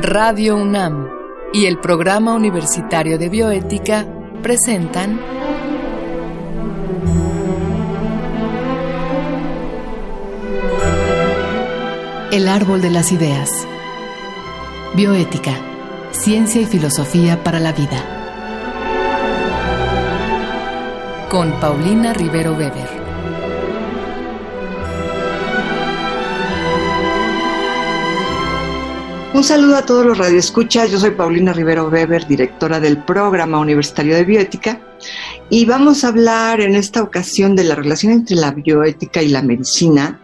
Radio UNAM y el Programa Universitario de Bioética presentan El Árbol de las Ideas. Bioética, Ciencia y Filosofía para la Vida. Con Paulina Rivero Weber. Un saludo a todos los radioescuchas. Yo soy Paulina Rivero Weber, directora del Programa Universitario de Bioética, y vamos a hablar en esta ocasión de la relación entre la bioética y la medicina.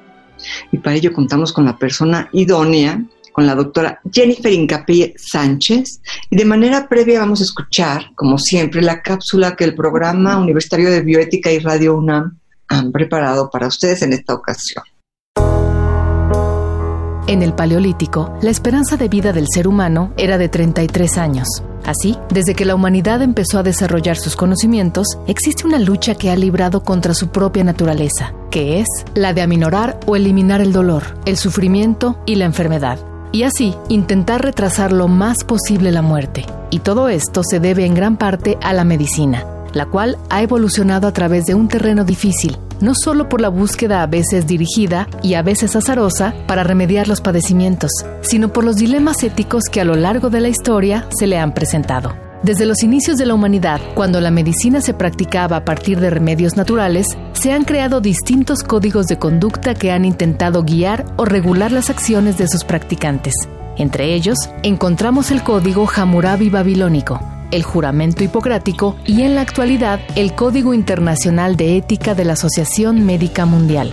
Y para ello contamos con la persona idónea, con la doctora Jennifer Incapié Sánchez. Y de manera previa vamos a escuchar, como siempre, la cápsula que el Programa Universitario de Bioética y Radio UNAM han preparado para ustedes en esta ocasión. En el Paleolítico, la esperanza de vida del ser humano era de 33 años. Así, desde que la humanidad empezó a desarrollar sus conocimientos, existe una lucha que ha librado contra su propia naturaleza, que es la de aminorar o eliminar el dolor, el sufrimiento y la enfermedad, y así intentar retrasar lo más posible la muerte. Y todo esto se debe en gran parte a la medicina, la cual ha evolucionado a través de un terreno difícil, no solo por la búsqueda a veces dirigida y a veces azarosa para remediar los padecimientos, sino por los dilemas éticos que a lo largo de la historia se le han presentado. Desde los inicios de la humanidad, cuando la medicina se practicaba a partir de remedios naturales, se han creado distintos códigos de conducta que han intentado guiar o regular las acciones de sus practicantes. Entre ellos, encontramos el código Hammurabi babilónico, el juramento hipocrático y en la actualidad el Código Internacional de Ética de la Asociación Médica Mundial.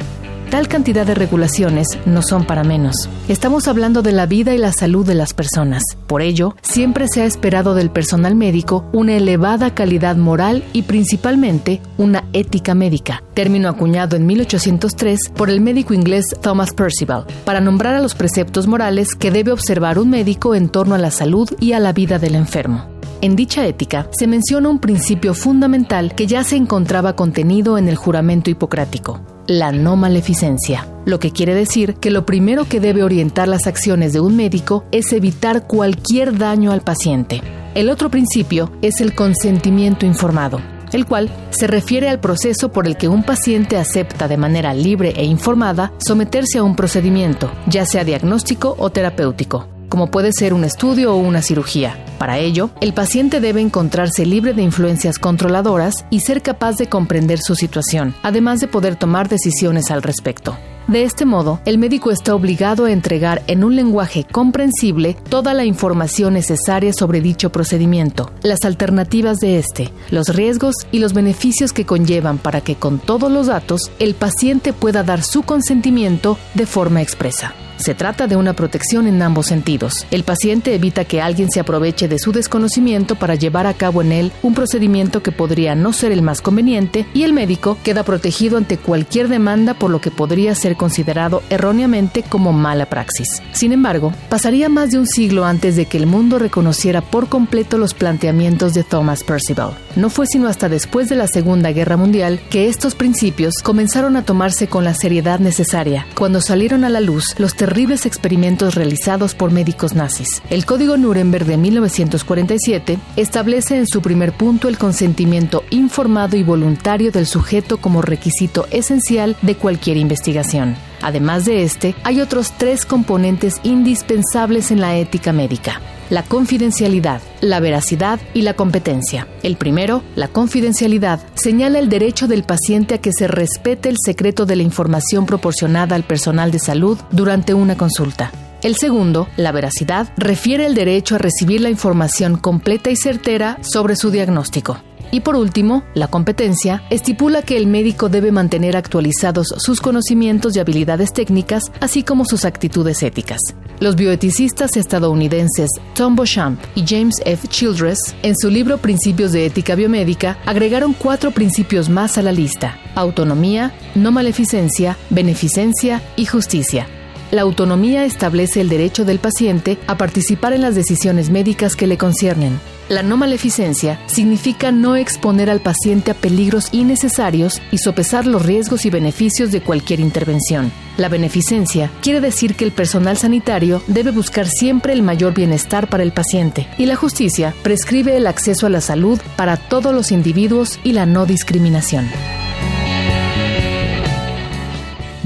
Tal cantidad de regulaciones no son para menos. Estamos hablando de la vida y la salud de las personas. Por ello, siempre se ha esperado del personal médico una elevada calidad moral y principalmente una ética médica, término acuñado en 1803 por el médico inglés Thomas Percival, para nombrar a los preceptos morales que debe observar un médico en torno a la salud y a la vida del enfermo. En dicha ética se menciona un principio fundamental que ya se encontraba contenido en el juramento hipocrático, la no maleficencia, lo que quiere decir que lo primero que debe orientar las acciones de un médico es evitar cualquier daño al paciente. El otro principio es el consentimiento informado, el cual se refiere al proceso por el que un paciente acepta de manera libre e informada someterse a un procedimiento, ya sea diagnóstico o terapéutico como puede ser un estudio o una cirugía. Para ello, el paciente debe encontrarse libre de influencias controladoras y ser capaz de comprender su situación, además de poder tomar decisiones al respecto. De este modo, el médico está obligado a entregar en un lenguaje comprensible toda la información necesaria sobre dicho procedimiento, las alternativas de este, los riesgos y los beneficios que conllevan para que con todos los datos el paciente pueda dar su consentimiento de forma expresa. Se trata de una protección en ambos sentidos. El paciente evita que alguien se aproveche de su desconocimiento para llevar a cabo en él un procedimiento que podría no ser el más conveniente y el médico queda protegido ante cualquier demanda por lo que podría ser considerado erróneamente como mala praxis. Sin embargo, pasaría más de un siglo antes de que el mundo reconociera por completo los planteamientos de Thomas Percival. No fue sino hasta después de la Segunda Guerra Mundial que estos principios comenzaron a tomarse con la seriedad necesaria, cuando salieron a la luz los terribles experimentos realizados por médicos nazis. El Código Nuremberg de 1947 establece en su primer punto el consentimiento informado y voluntario del sujeto como requisito esencial de cualquier investigación. Además de este, hay otros tres componentes indispensables en la ética médica la confidencialidad, la veracidad y la competencia. El primero, la confidencialidad, señala el derecho del paciente a que se respete el secreto de la información proporcionada al personal de salud durante una consulta. El segundo, la veracidad, refiere el derecho a recibir la información completa y certera sobre su diagnóstico. Y por último, la competencia estipula que el médico debe mantener actualizados sus conocimientos y habilidades técnicas, así como sus actitudes éticas. Los bioeticistas estadounidenses Tom Beauchamp y James F. Childress, en su libro Principios de Ética Biomédica, agregaron cuatro principios más a la lista: autonomía, no maleficencia, beneficencia y justicia. La autonomía establece el derecho del paciente a participar en las decisiones médicas que le conciernen. La no maleficencia significa no exponer al paciente a peligros innecesarios y sopesar los riesgos y beneficios de cualquier intervención. La beneficencia quiere decir que el personal sanitario debe buscar siempre el mayor bienestar para el paciente y la justicia prescribe el acceso a la salud para todos los individuos y la no discriminación.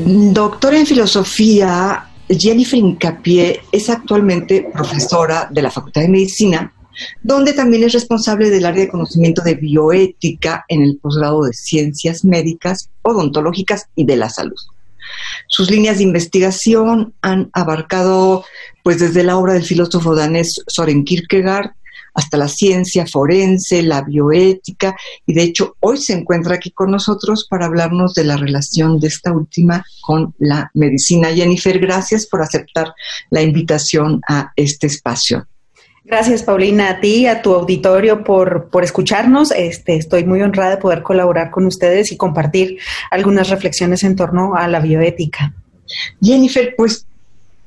Doctora en filosofía, Jennifer Incapié es actualmente profesora de la Facultad de Medicina, donde también es responsable del área de conocimiento de bioética en el posgrado de ciencias médicas, odontológicas y de la salud. Sus líneas de investigación han abarcado, pues desde la obra del filósofo danés Soren Kierkegaard hasta la ciencia forense, la bioética, y de hecho hoy se encuentra aquí con nosotros para hablarnos de la relación de esta última con la medicina. Jennifer, gracias por aceptar la invitación a este espacio. Gracias, Paulina, a ti, a tu auditorio por, por escucharnos. Este, estoy muy honrada de poder colaborar con ustedes y compartir algunas reflexiones en torno a la bioética. Jennifer, pues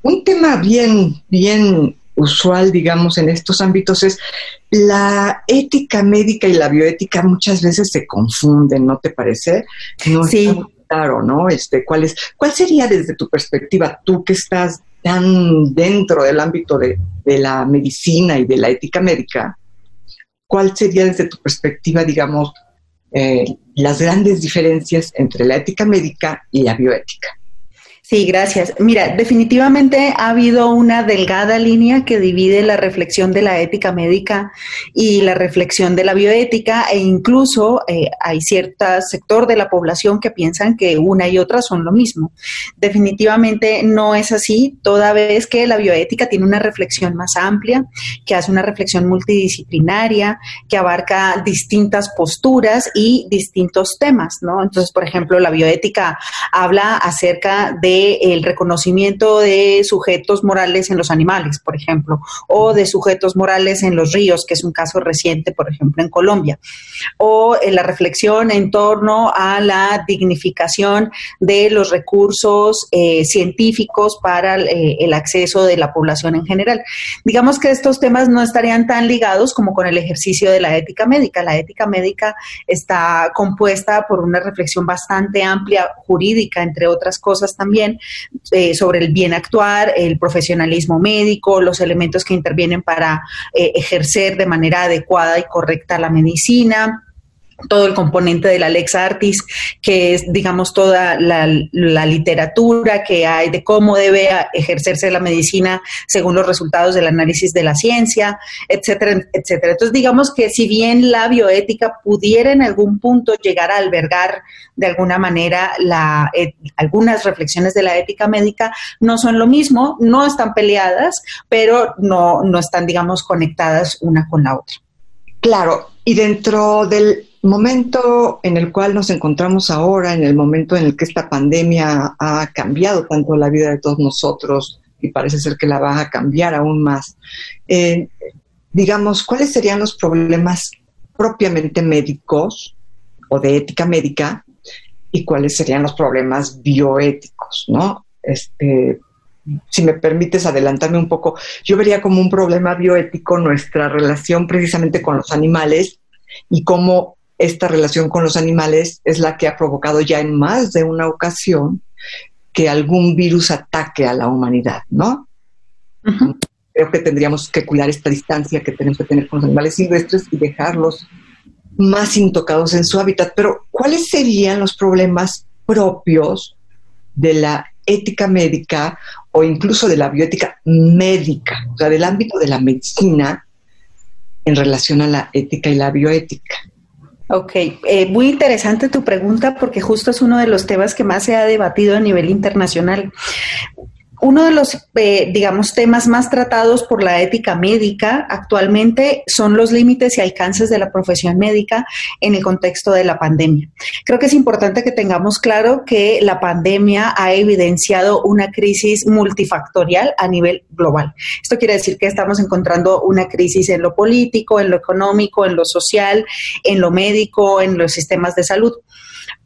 un tema bien, bien usual, digamos, en estos ámbitos es la ética médica y la bioética muchas veces se confunden, ¿no te parece? No sí. claro, ¿no? Este, ¿cuál, es, ¿Cuál sería desde tu perspectiva, tú que estás tan dentro del ámbito de, la medicina y de la ética médica, cuál sería desde tu perspectiva, digamos, eh, las grandes diferencias entre la ética médica y la bioética? Sí, gracias. Mira, definitivamente ha habido una delgada línea que divide la reflexión de la ética médica y la reflexión de la bioética e incluso eh, hay cierto sector de la población que piensan que una y otra son lo mismo. Definitivamente no es así, toda vez que la bioética tiene una reflexión más amplia, que hace una reflexión multidisciplinaria, que abarca distintas posturas y distintos temas, ¿no? Entonces, por ejemplo, la bioética habla acerca de el reconocimiento de sujetos morales en los animales, por ejemplo, o de sujetos morales en los ríos, que es un caso reciente, por ejemplo, en Colombia, o en la reflexión en torno a la dignificación de los recursos eh, científicos para eh, el acceso de la población en general. Digamos que estos temas no estarían tan ligados como con el ejercicio de la ética médica. La ética médica está compuesta por una reflexión bastante amplia jurídica, entre otras cosas también, eh, sobre el bien actuar, el profesionalismo médico, los elementos que intervienen para eh, ejercer de manera adecuada y correcta la medicina todo el componente de la Lex Artis, que es, digamos, toda la, literatura que hay de cómo debe ejercerse la medicina según los resultados del análisis de la ciencia, etcétera, etcétera. Entonces, digamos que si bien la bioética pudiera en algún punto llegar a albergar de alguna manera la, eh, algunas reflexiones de la ética médica, no son lo mismo, no están peleadas, pero no, no están, digamos, conectadas una con la otra. Claro, y dentro del momento en el cual nos encontramos ahora, en el momento en el que esta pandemia ha cambiado tanto la vida de todos nosotros y parece ser que la va a cambiar aún más, eh, digamos, ¿cuáles serían los problemas propiamente médicos o de ética médica y cuáles serían los problemas bioéticos, ¿no? Este, si me permites adelantarme un poco, yo vería como un problema bioético nuestra relación precisamente con los animales y cómo esta relación con los animales es la que ha provocado ya en más de una ocasión que algún virus ataque a la humanidad, ¿no? Creo que tendríamos que cuidar esta distancia que tenemos que tener con los animales silvestres y dejarlos más intocados en su hábitat. Pero, ¿cuáles serían los problemas propios de la ética médica o incluso de la bioética médica, o sea, del ámbito de la medicina en relación a la ética y la bioética? Ok, eh, muy interesante tu pregunta porque justo es uno de los temas que más se ha debatido a nivel internacional. Uno de los, eh, digamos, temas más tratados por la ética médica actualmente son los límites y alcances de la profesión médica en el contexto de la pandemia. Creo que es importante que tengamos claro que la pandemia ha evidenciado una crisis multifactorial a nivel global. Esto quiere decir que estamos encontrando una crisis en lo político, en lo económico, en lo social, en lo médico, en los sistemas de salud.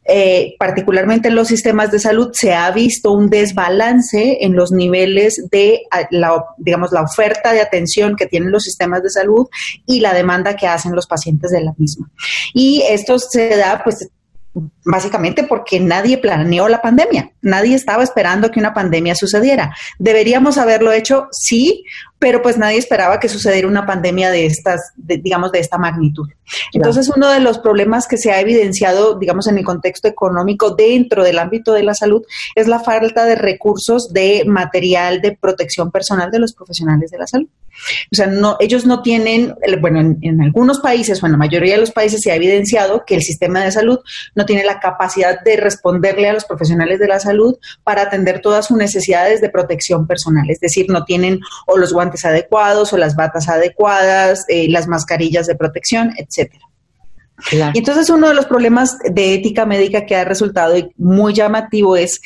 Eh, particularmente en los sistemas de salud, se ha visto un desbalance en los niveles de digamos, la oferta de atención que tienen los sistemas de salud y la demanda que hacen los pacientes de la misma. Y esto se da, pues, básicamente porque nadie planeó la pandemia, nadie estaba esperando que una pandemia sucediera. ¿Deberíamos haberlo hecho? Sí, pero pues nadie esperaba que sucediera una pandemia de estas, digamos, de esta magnitud. Entonces, uno de los problemas que se ha evidenciado, digamos, en el contexto económico dentro del ámbito de la salud es la falta de recursos de material de protección personal de los profesionales de la salud. O sea, no, ellos no tienen, bueno, en, algunos países o en la mayoría de los países se ha evidenciado que el sistema de salud no tiene la capacidad de responderle a los profesionales de la salud para atender todas sus necesidades de protección personal. Es decir, no tienen o los guantes adecuados o las batas adecuadas, eh, las mascarillas de protección, etcétera. Y entonces uno de los problemas de ética médica que ha resultado muy llamativo es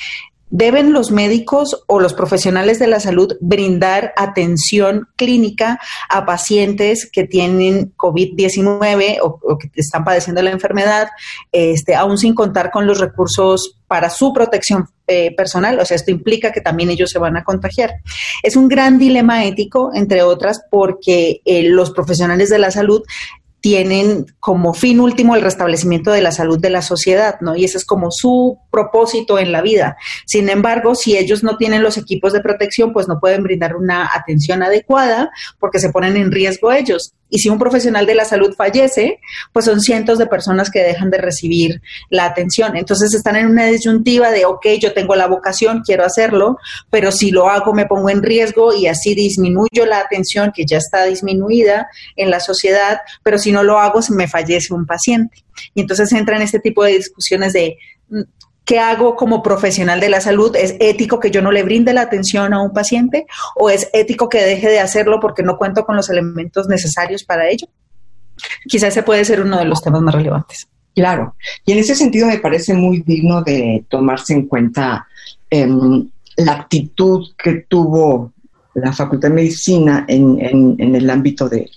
¿Deben los médicos o los profesionales de la salud brindar atención clínica a pacientes que tienen COVID-19 o, que están padeciendo la enfermedad, este, aún sin contar con los recursos para su protección eh, personal? O sea, esto implica que también ellos se van a contagiar. Es un gran dilema ético, entre otras, porque eh, los profesionales de la salud tienen como fin último el restablecimiento de la salud de la sociedad, ¿no? Y ese es como su propósito en la vida. Sin embargo, si ellos no tienen los equipos de protección, pues no pueden brindar una atención adecuada porque se ponen en riesgo ellos. Y si un profesional de la salud fallece, pues son cientos de personas que dejan de recibir la atención. Entonces están en una disyuntiva de, ok, yo tengo la vocación, quiero hacerlo, pero si lo hago me pongo en riesgo y así disminuyo la atención que ya está disminuida en la sociedad, pero si no lo hago, me fallece un paciente. Y entonces entra en este tipo de discusiones de ¿Qué hago como profesional de la salud? ¿Es ético que yo no le brinde la atención a un paciente o es ético que deje de hacerlo porque no cuento con los elementos necesarios para ello? Quizás ese puede ser uno de los temas más relevantes. Claro, y en ese sentido me parece muy digno de tomarse en cuenta em, la actitud que tuvo la Facultad de Medicina en, el ámbito de,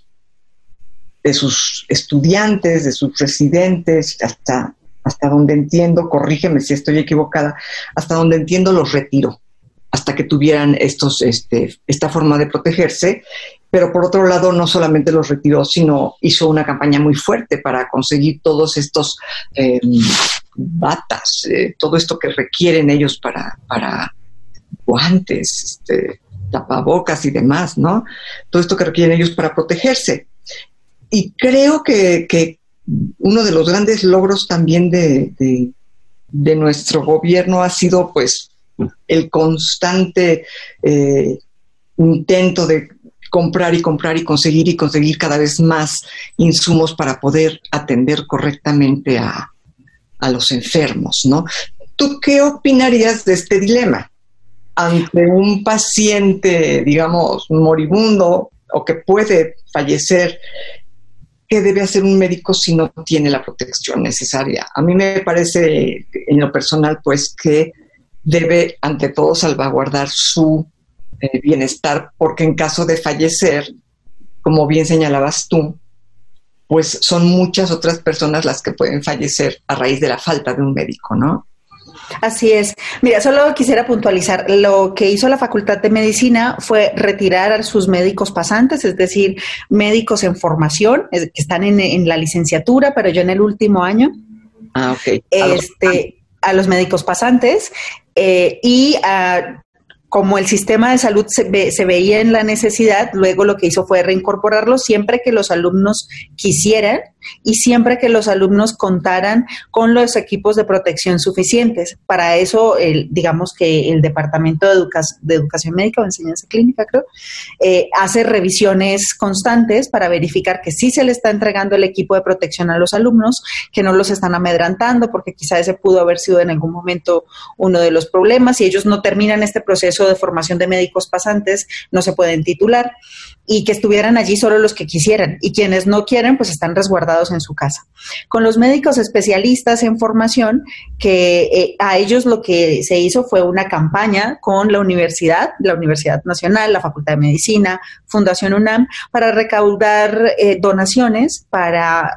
de sus estudiantes, de sus residentes, hasta hasta donde entiendo, corrígeme si estoy equivocada, hasta donde entiendo los retiró, hasta que tuvieran estos, este, esta forma de protegerse. Pero por otro lado, no solamente los retiró, sino hizo una campaña muy fuerte para conseguir todos estos em, batas, eh, todo esto que requieren ellos para, para guantes, este, tapabocas y demás, ¿no? Todo esto que requieren ellos para protegerse. Y creo que, que uno de los grandes logros también de, nuestro gobierno ha sido pues el constante eh, intento de comprar y comprar y conseguir y conseguir cada vez más insumos para poder atender correctamente a, a los enfermos, ¿no? ¿Tú qué opinarías de este dilema? Ante un paciente, digamos, moribundo o que puede fallecer ¿qué debe hacer un médico si no tiene la protección necesaria? A mí me parece, en lo personal, pues que debe, ante todo, salvaguardar su eh, bienestar, porque en caso de fallecer, como bien señalabas tú, pues son muchas otras personas las que pueden fallecer a raíz de la falta de un médico, ¿no? Así es. Mira, solo quisiera puntualizar, lo que hizo la Facultad de Medicina fue retirar a sus médicos pasantes, es decir, médicos en formación, que están en, la licenciatura, pero yo en el último año. Ah, ok. Este, a los, médicos pasantes eh, y a como el sistema de salud se, se, veía en la necesidad, luego lo que hizo fue reincorporarlo siempre que los alumnos quisieran y siempre que los alumnos contaran con los equipos de protección suficientes. Para eso, el, digamos que el Departamento de, de Educación Médica o Enseñanza Clínica, creo, eh, hace revisiones constantes para verificar que sí se le está entregando el equipo de protección a los alumnos, que no los están amedrantando, porque quizá ese pudo haber sido en algún momento uno de los problemas. Si ellos no terminan este proceso de formación de médicos pasantes no se pueden titular y que estuvieran allí solo los que quisieran y quienes no quieren pues están resguardados en su casa. Con los médicos especialistas en formación, que eh, a ellos lo que se hizo fue una campaña con la universidad, la Universidad Nacional, la Facultad de Medicina, Fundación UNAM, para recaudar eh, donaciones para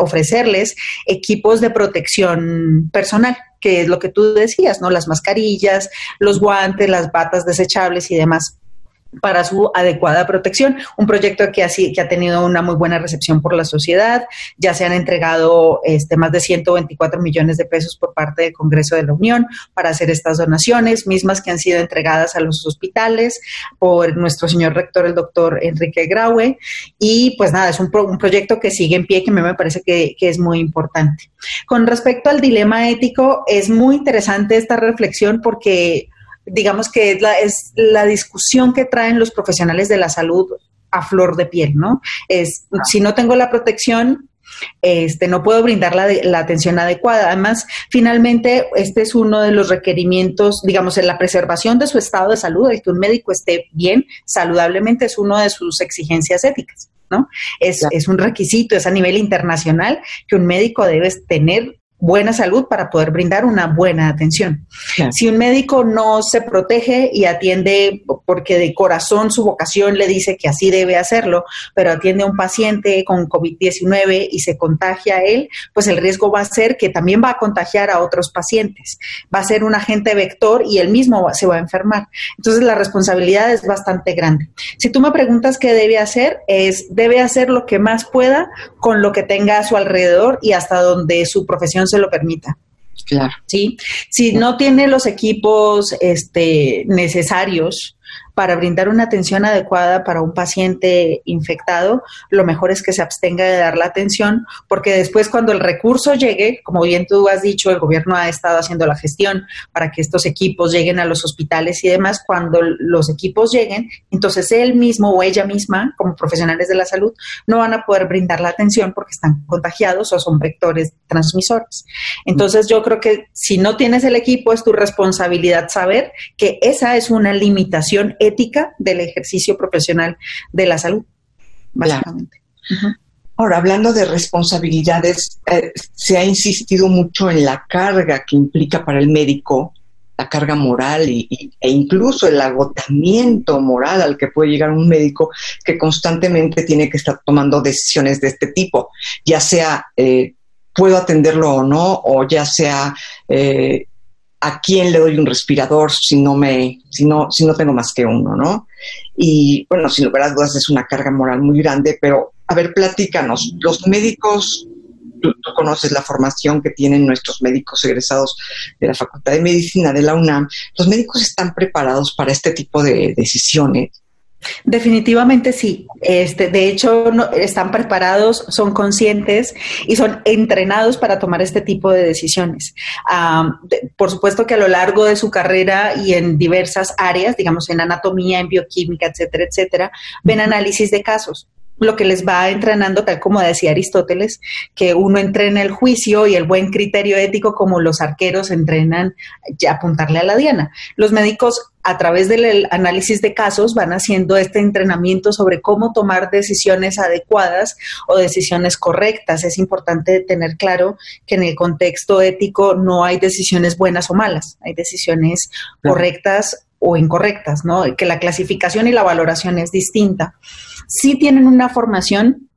ofrecerles equipos de protección personal, que es lo que tú decías, ¿no? Las mascarillas, los guantes, las batas desechables y demás. Para su adecuada protección. Un proyecto que, que ha tenido una muy buena recepción por la sociedad. Ya se han entregado este, más de 124 millones de pesos por parte del Congreso de la Unión para hacer estas donaciones, mismas que han sido entregadas a los hospitales por nuestro señor rector, el doctor Enrique Graue. Y pues nada, es un, un proyecto que sigue en pie, que a mí me parece que es muy importante. Con respecto al dilema ético, es muy interesante esta reflexión porque digamos que es la, es la discusión que traen los profesionales de la salud a flor de piel, ¿no? Es, ah. si no tengo la protección, este, no puedo brindar la, la, atención adecuada. Además, finalmente, este es uno de los requerimientos, digamos, en la preservación de su estado de salud, el que un médico esté bien, saludablemente, es uno de sus exigencias éticas, ¿no? Es, es un requisito, es a nivel internacional que un médico debe tener buena salud para poder brindar una buena atención. Si un médico no se protege y atiende porque de corazón su vocación le dice que así debe hacerlo, pero atiende a un paciente con COVID-19 y se contagia a él, pues el riesgo va a ser que también va a contagiar a otros pacientes. Va a ser un agente vector y él mismo se va a enfermar. Entonces la responsabilidad es bastante grande. Si tú me preguntas qué debe hacer, es debe hacer lo que más pueda con lo que tenga a su alrededor y hasta donde su profesión se lo permita. Claro. Sí. Si no tiene los equipos este, necesarios para brindar una atención adecuada para un paciente infectado, lo mejor es que se abstenga de dar la atención, porque después cuando el recurso llegue, como bien tú has dicho, el gobierno ha estado haciendo la gestión para que estos equipos lleguen a los hospitales y demás, cuando los equipos lleguen, entonces él mismo o ella misma, como profesionales de la salud, no van a poder brindar la atención porque están contagiados o son vectores transmisores. Entonces yo creo que si no tienes el equipo, es tu responsabilidad saber que esa es una limitación ética del ejercicio profesional de la salud, básicamente. Ahora, hablando de responsabilidades, eh, se ha insistido mucho en la carga que implica para el médico, la carga moral y, e incluso el agotamiento moral al que puede llegar un médico que constantemente tiene que estar tomando decisiones de este tipo, ya sea eh, puedo atenderlo o no, o ya sea eh, a quién le doy un respirador si no me, si no, si no tengo más que uno, ¿no? Y bueno, sin lugar a dudas es una carga moral muy grande, pero a ver, platícanos, los médicos, tú, conoces la formación que tienen nuestros médicos egresados de la Facultad de Medicina de la UNAM, ¿los médicos están preparados para este tipo de decisiones? Definitivamente sí. Este, de hecho, no, están preparados, son conscientes y son entrenados para tomar este tipo de decisiones. por supuesto que a lo largo de su carrera y en diversas áreas, digamos en anatomía, en bioquímica, etcétera, etcétera, ven análisis de casos lo que les va entrenando, tal como decía Aristóteles, que uno entrena el juicio y el buen criterio ético como los arqueros entrenan apuntarle a la diana. Los médicos a través del análisis de casos van haciendo este entrenamiento sobre cómo tomar decisiones adecuadas o decisiones correctas. Es importante tener claro que en el contexto ético no hay decisiones buenas o malas, hay decisiones correctas o incorrectas, ¿no? Que la clasificación y la valoración es distinta. Si tienen una formación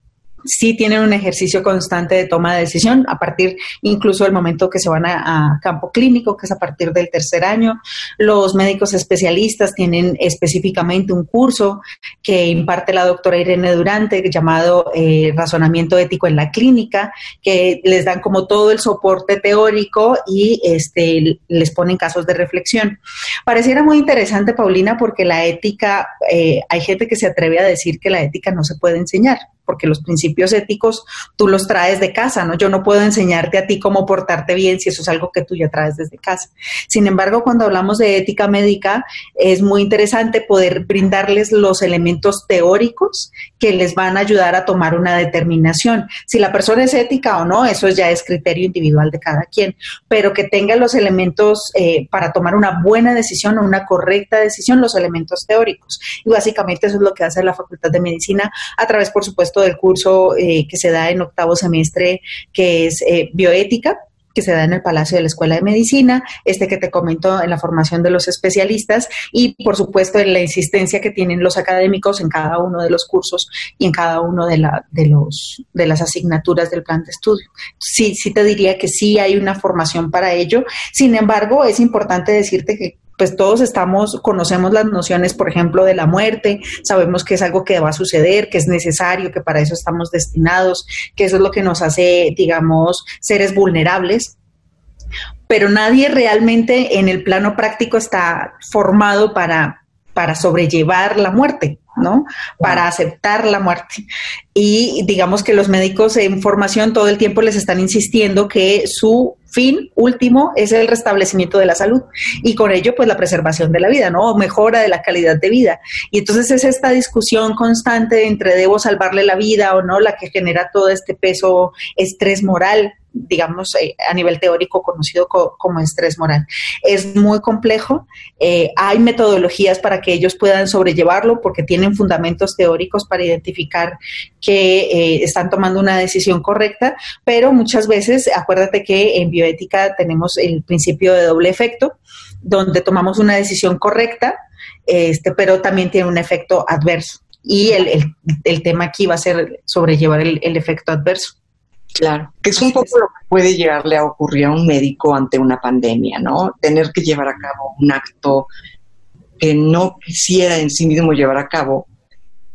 sí tienen un ejercicio constante de toma de decisión a partir incluso del momento que se van a, campo clínico, que es a partir del tercer año. Los médicos especialistas tienen específicamente un curso que imparte la doctora Irene Durante llamado eh, Razonamiento Ético en la Clínica, que les dan como todo el soporte teórico y este, les ponen casos de reflexión. Pareciera muy interesante, Paulina, porque la ética, eh, hay gente que se atreve a decir que la ética no se puede enseñar porque los principios éticos tú los traes de casa, ¿no? Yo no puedo enseñarte a ti cómo portarte bien si eso es algo que tú ya traes desde casa. Sin embargo, cuando hablamos de ética médica, es muy interesante poder brindarles los elementos teóricos que les van a ayudar a tomar una determinación. Si la persona es ética o no, eso ya es criterio individual de cada quien, pero que tenga los elementos eh, para tomar una buena decisión o una correcta decisión, los elementos teóricos. Y básicamente eso es lo que hace la Facultad de Medicina a través, por supuesto, del curso eh, que se da en octavo semestre, que es eh, bioética que se da en el Palacio de la Escuela de Medicina, este que te comento en la formación de los especialistas y por supuesto en la insistencia que tienen los académicos en cada uno de los cursos y en cada uno de, la, de, los, de las asignaturas del plan de estudio. Sí, sí te diría que sí hay una formación para ello. Sin embargo, es importante decirte que pues todos estamos, conocemos las nociones, por ejemplo, de la muerte, sabemos que es algo que va a suceder, que es necesario, que para eso estamos destinados, que eso es lo que nos hace, digamos, seres vulnerables. Pero nadie realmente en el plano práctico está formado para, para sobrellevar la muerte. ¿No? Para aceptar la muerte. Y digamos que los médicos en formación todo el tiempo les están insistiendo que su fin último es el restablecimiento de la salud y con ello pues la preservación de la vida, ¿no? O mejora de la calidad de vida. Y entonces es esta discusión constante entre debo salvarle la vida o no la que genera todo este peso estrés moral digamos, eh, a nivel teórico conocido como estrés moral. Es muy complejo, eh, hay metodologías para que ellos puedan sobrellevarlo porque tienen fundamentos teóricos para identificar que eh, están tomando una decisión correcta, pero muchas veces, acuérdate que en bioética tenemos el principio de doble efecto, donde tomamos una decisión correcta, este, pero también tiene un efecto adverso. Y el, tema aquí va a ser sobrellevar el efecto adverso. Claro, que es un poco lo que puede llegarle a ocurrir a un médico ante una pandemia, ¿no? Tener que llevar a cabo un acto que no quisiera en sí mismo llevar a cabo,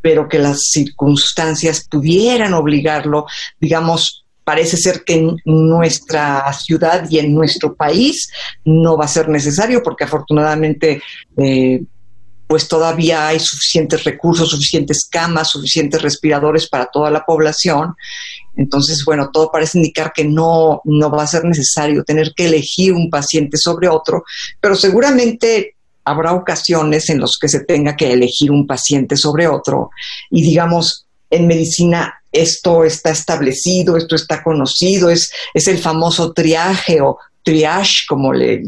pero que las circunstancias pudieran obligarlo, digamos, parece ser que en nuestra ciudad y en nuestro país no va a ser necesario porque afortunadamente eh, pues todavía hay suficientes recursos, suficientes camas, suficientes respiradores para toda la población. Entonces, bueno, todo parece indicar que no, no va a ser necesario tener que elegir un paciente sobre otro, pero seguramente habrá ocasiones en las que se tenga que elegir un paciente sobre otro. Y digamos, en medicina esto está establecido, esto está conocido, es, es el famoso triaje o triage, como le,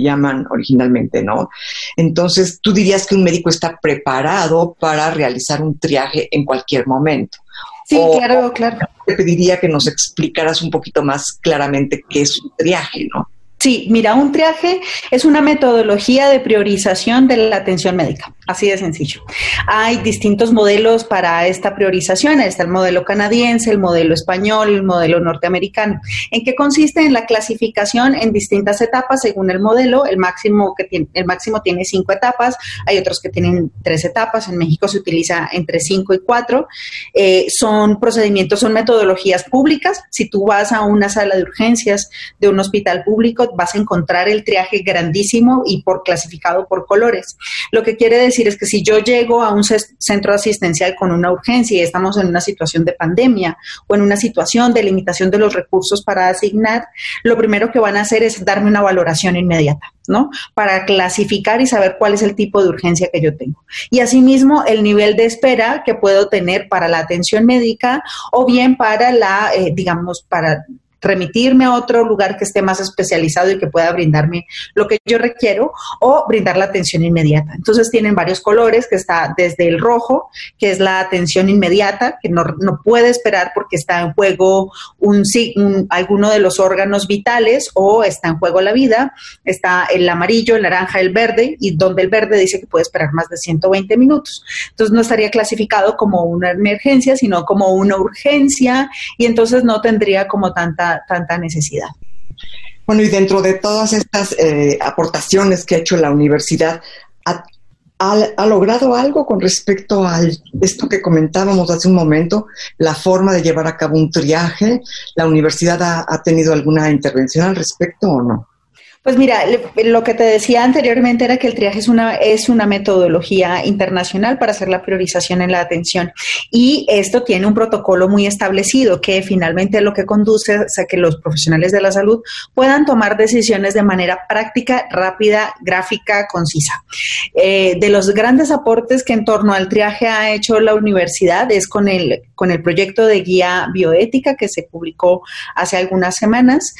llaman originalmente, ¿no? Entonces, tú dirías que un médico está preparado para realizar un triaje en cualquier momento. Sí, claro, claro. Te pediría que nos explicaras un poquito más claramente qué es un triaje, ¿no? Sí, mira, un triaje es una metodología de priorización de la atención médica, así de sencillo. Hay distintos modelos para esta priorización, está el modelo canadiense, el modelo español, el modelo norteamericano. ¿En qué consiste? En la clasificación en distintas etapas según el modelo. El máximo, que tiene, el máximo tiene cinco etapas, hay otros que tienen tres etapas, en México se utiliza entre cinco y cuatro. Eh, son procedimientos, son metodologías públicas. Si tú vas a una sala de urgencias de un hospital público, vas a encontrar el triaje grandísimo y por clasificado por colores. Lo que quiere decir es que si yo llego a un centro asistencial con una urgencia y estamos en una situación de pandemia o en una situación de limitación de los recursos para asignar, lo primero que van a hacer es darme una valoración inmediata. ¿no? Para clasificar y saber cuál es el tipo de urgencia que yo tengo. Y asimismo, el nivel de espera que puedo tener para la atención médica o bien para la, eh, digamos, para remitirme a otro lugar que esté más especializado y que pueda brindarme lo que yo requiero o brindar la atención inmediata. Entonces tienen varios colores que está desde el rojo, que es la atención inmediata, que no, puede esperar porque está en juego un, un, alguno de los órganos vitales o está en juego la vida. Está el amarillo, el naranja, el verde y donde el verde dice que puede esperar más de 120 minutos. Entonces no estaría clasificado como una emergencia, sino como una urgencia y entonces no tendría como tanta tanta, necesidad. Bueno, y dentro de todas estas eh, aportaciones que ha hecho la universidad, ¿ha, logrado algo con respecto a esto que comentábamos hace un momento, la forma de llevar a cabo un triaje? ¿La universidad ha tenido alguna intervención al respecto o no? Pues mira, lo que te decía anteriormente era que el triaje es una, es una metodología internacional para hacer la priorización en la atención y esto tiene un protocolo muy establecido que finalmente lo que conduce a que los profesionales de la salud puedan tomar decisiones de manera práctica, rápida, gráfica, concisa. Eh, de los grandes aportes que en torno al triaje ha hecho la universidad es con el, con el proyecto de guía bioética que se publicó hace algunas semanas.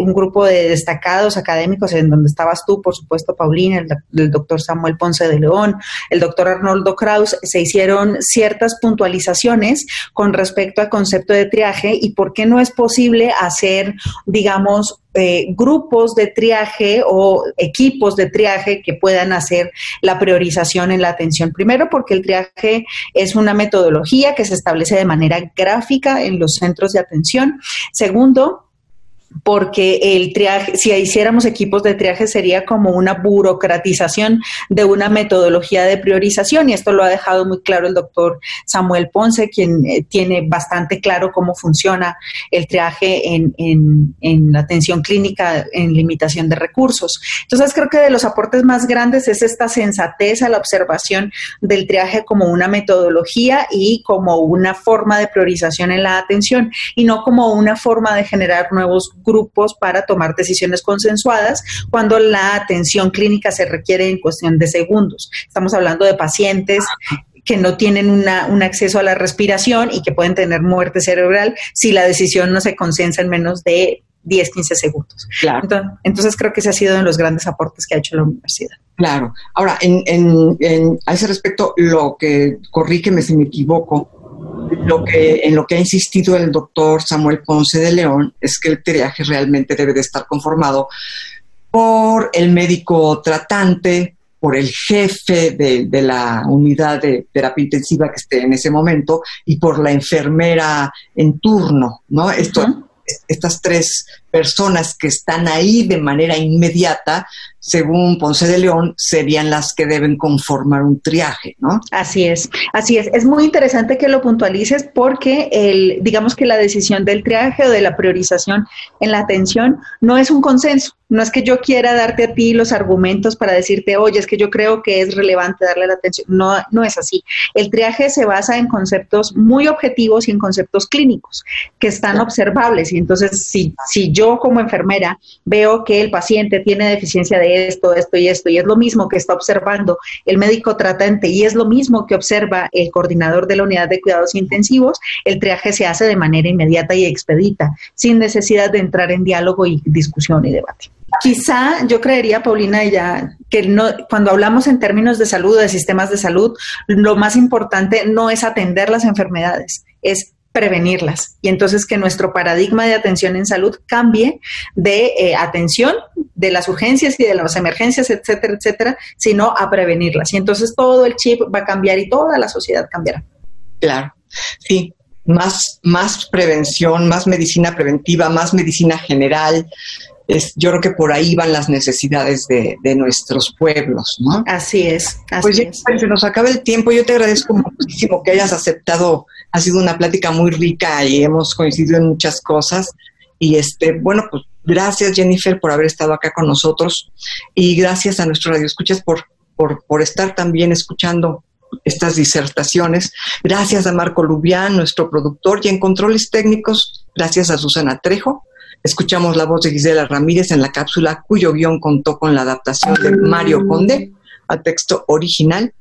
Un grupo de destacados académicos en donde estabas tú, por supuesto, Paulina, el, doctor Samuel Ponce de León, el doctor Arnoldo Kraus, se hicieron ciertas puntualizaciones con respecto al concepto de triaje y por qué no es posible hacer, digamos, eh, grupos de triaje o equipos de triaje que puedan hacer la priorización en la atención. Primero, porque el triaje es una metodología que se establece de manera gráfica en los centros de atención. Segundo, porque el triaje, si hiciéramos equipos de triaje sería como una burocratización de una metodología de priorización y esto lo ha dejado muy claro el doctor Samuel Ponce, quien eh, tiene bastante claro cómo funciona el triaje en, en la atención clínica en limitación de recursos. Entonces creo que de los aportes más grandes es esta sensatez a la observación del triaje como una metodología y como una forma de priorización en la atención y no como una forma de generar nuevos grupos para tomar decisiones consensuadas cuando la atención clínica se requiere en cuestión de segundos. Estamos hablando de pacientes que no tienen una, un acceso a la respiración y que pueden tener muerte cerebral si la decisión no se consensa en menos de 10, 15 segundos. Claro. Entonces, creo que ese ha sido uno de los grandes aportes que ha hecho la universidad. Claro. Ahora, en, en, a ese respecto, lo que, corrígeme si me equivoco, lo que, en lo que ha insistido el doctor Samuel Ponce de León es que el triaje realmente debe de estar conformado por el médico tratante, por el jefe de, la unidad de terapia intensiva que esté en ese momento y por la enfermera en turno, ¿no? Esto, estas tres personas que están ahí de manera inmediata según Ponce de León, serían las que deben conformar un triaje, ¿no? Así es, así es. Es muy interesante que lo puntualices porque el, digamos que la decisión del triaje o de la priorización en la atención no es un consenso. No es que yo quiera darte a ti los argumentos para decirte, oye, es que yo creo que es relevante darle la atención. No, no es así. El triaje se basa en conceptos muy objetivos y en conceptos clínicos que están observables. Y entonces, si, si yo como enfermera veo que el paciente tiene deficiencia de esto, esto y esto, y es lo mismo que está observando el médico tratante y es lo mismo que observa el coordinador de la unidad de cuidados intensivos, el triaje se hace de manera inmediata y expedita, sin necesidad de entrar en diálogo y discusión y debate. Quizá yo creería, Paulina, ya que no, cuando hablamos en términos de salud, de sistemas de salud, lo más importante no es atender las enfermedades, es prevenirlas. Y entonces que nuestro paradigma de atención en salud cambie de eh, atención de las urgencias y de las emergencias, etcétera, etcétera, sino a prevenirlas. Y entonces todo el chip va a cambiar y toda la sociedad cambiará. Claro, sí, más, más prevención, más medicina preventiva, más medicina general. Es, yo creo que por ahí van las necesidades de, nuestros pueblos, ¿no? Así es. Así pues ya se nos acaba el tiempo. Yo te agradezco muchísimo que hayas aceptado ha sido una plática muy rica y hemos coincidido en muchas cosas. Y este, bueno, pues gracias Jennifer por haber estado acá con nosotros y gracias a nuestros radioescuchas por, por, por estar también escuchando estas disertaciones. Gracias a Marco Lubián, nuestro productor, y en controles técnicos, gracias a Susana Trejo. Escuchamos la voz de Gisela Ramírez en la cápsula cuyo guion contó con la adaptación de Mario Conde al texto original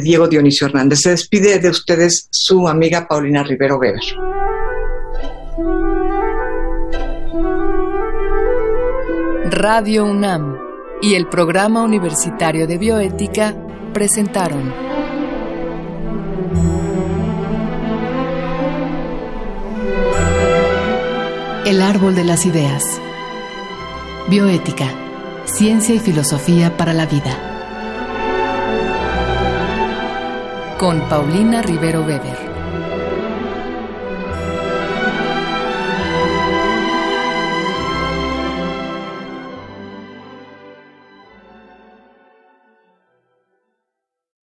Diego Dionisio Hernández. Se despide de ustedes su amiga Paulina Rivero Weber. Radio UNAM y el Programa Universitario de Bioética presentaron El Árbol de las Ideas. Bioética, Ciencia y Filosofía para la Vida con Paulina Rivero Weber.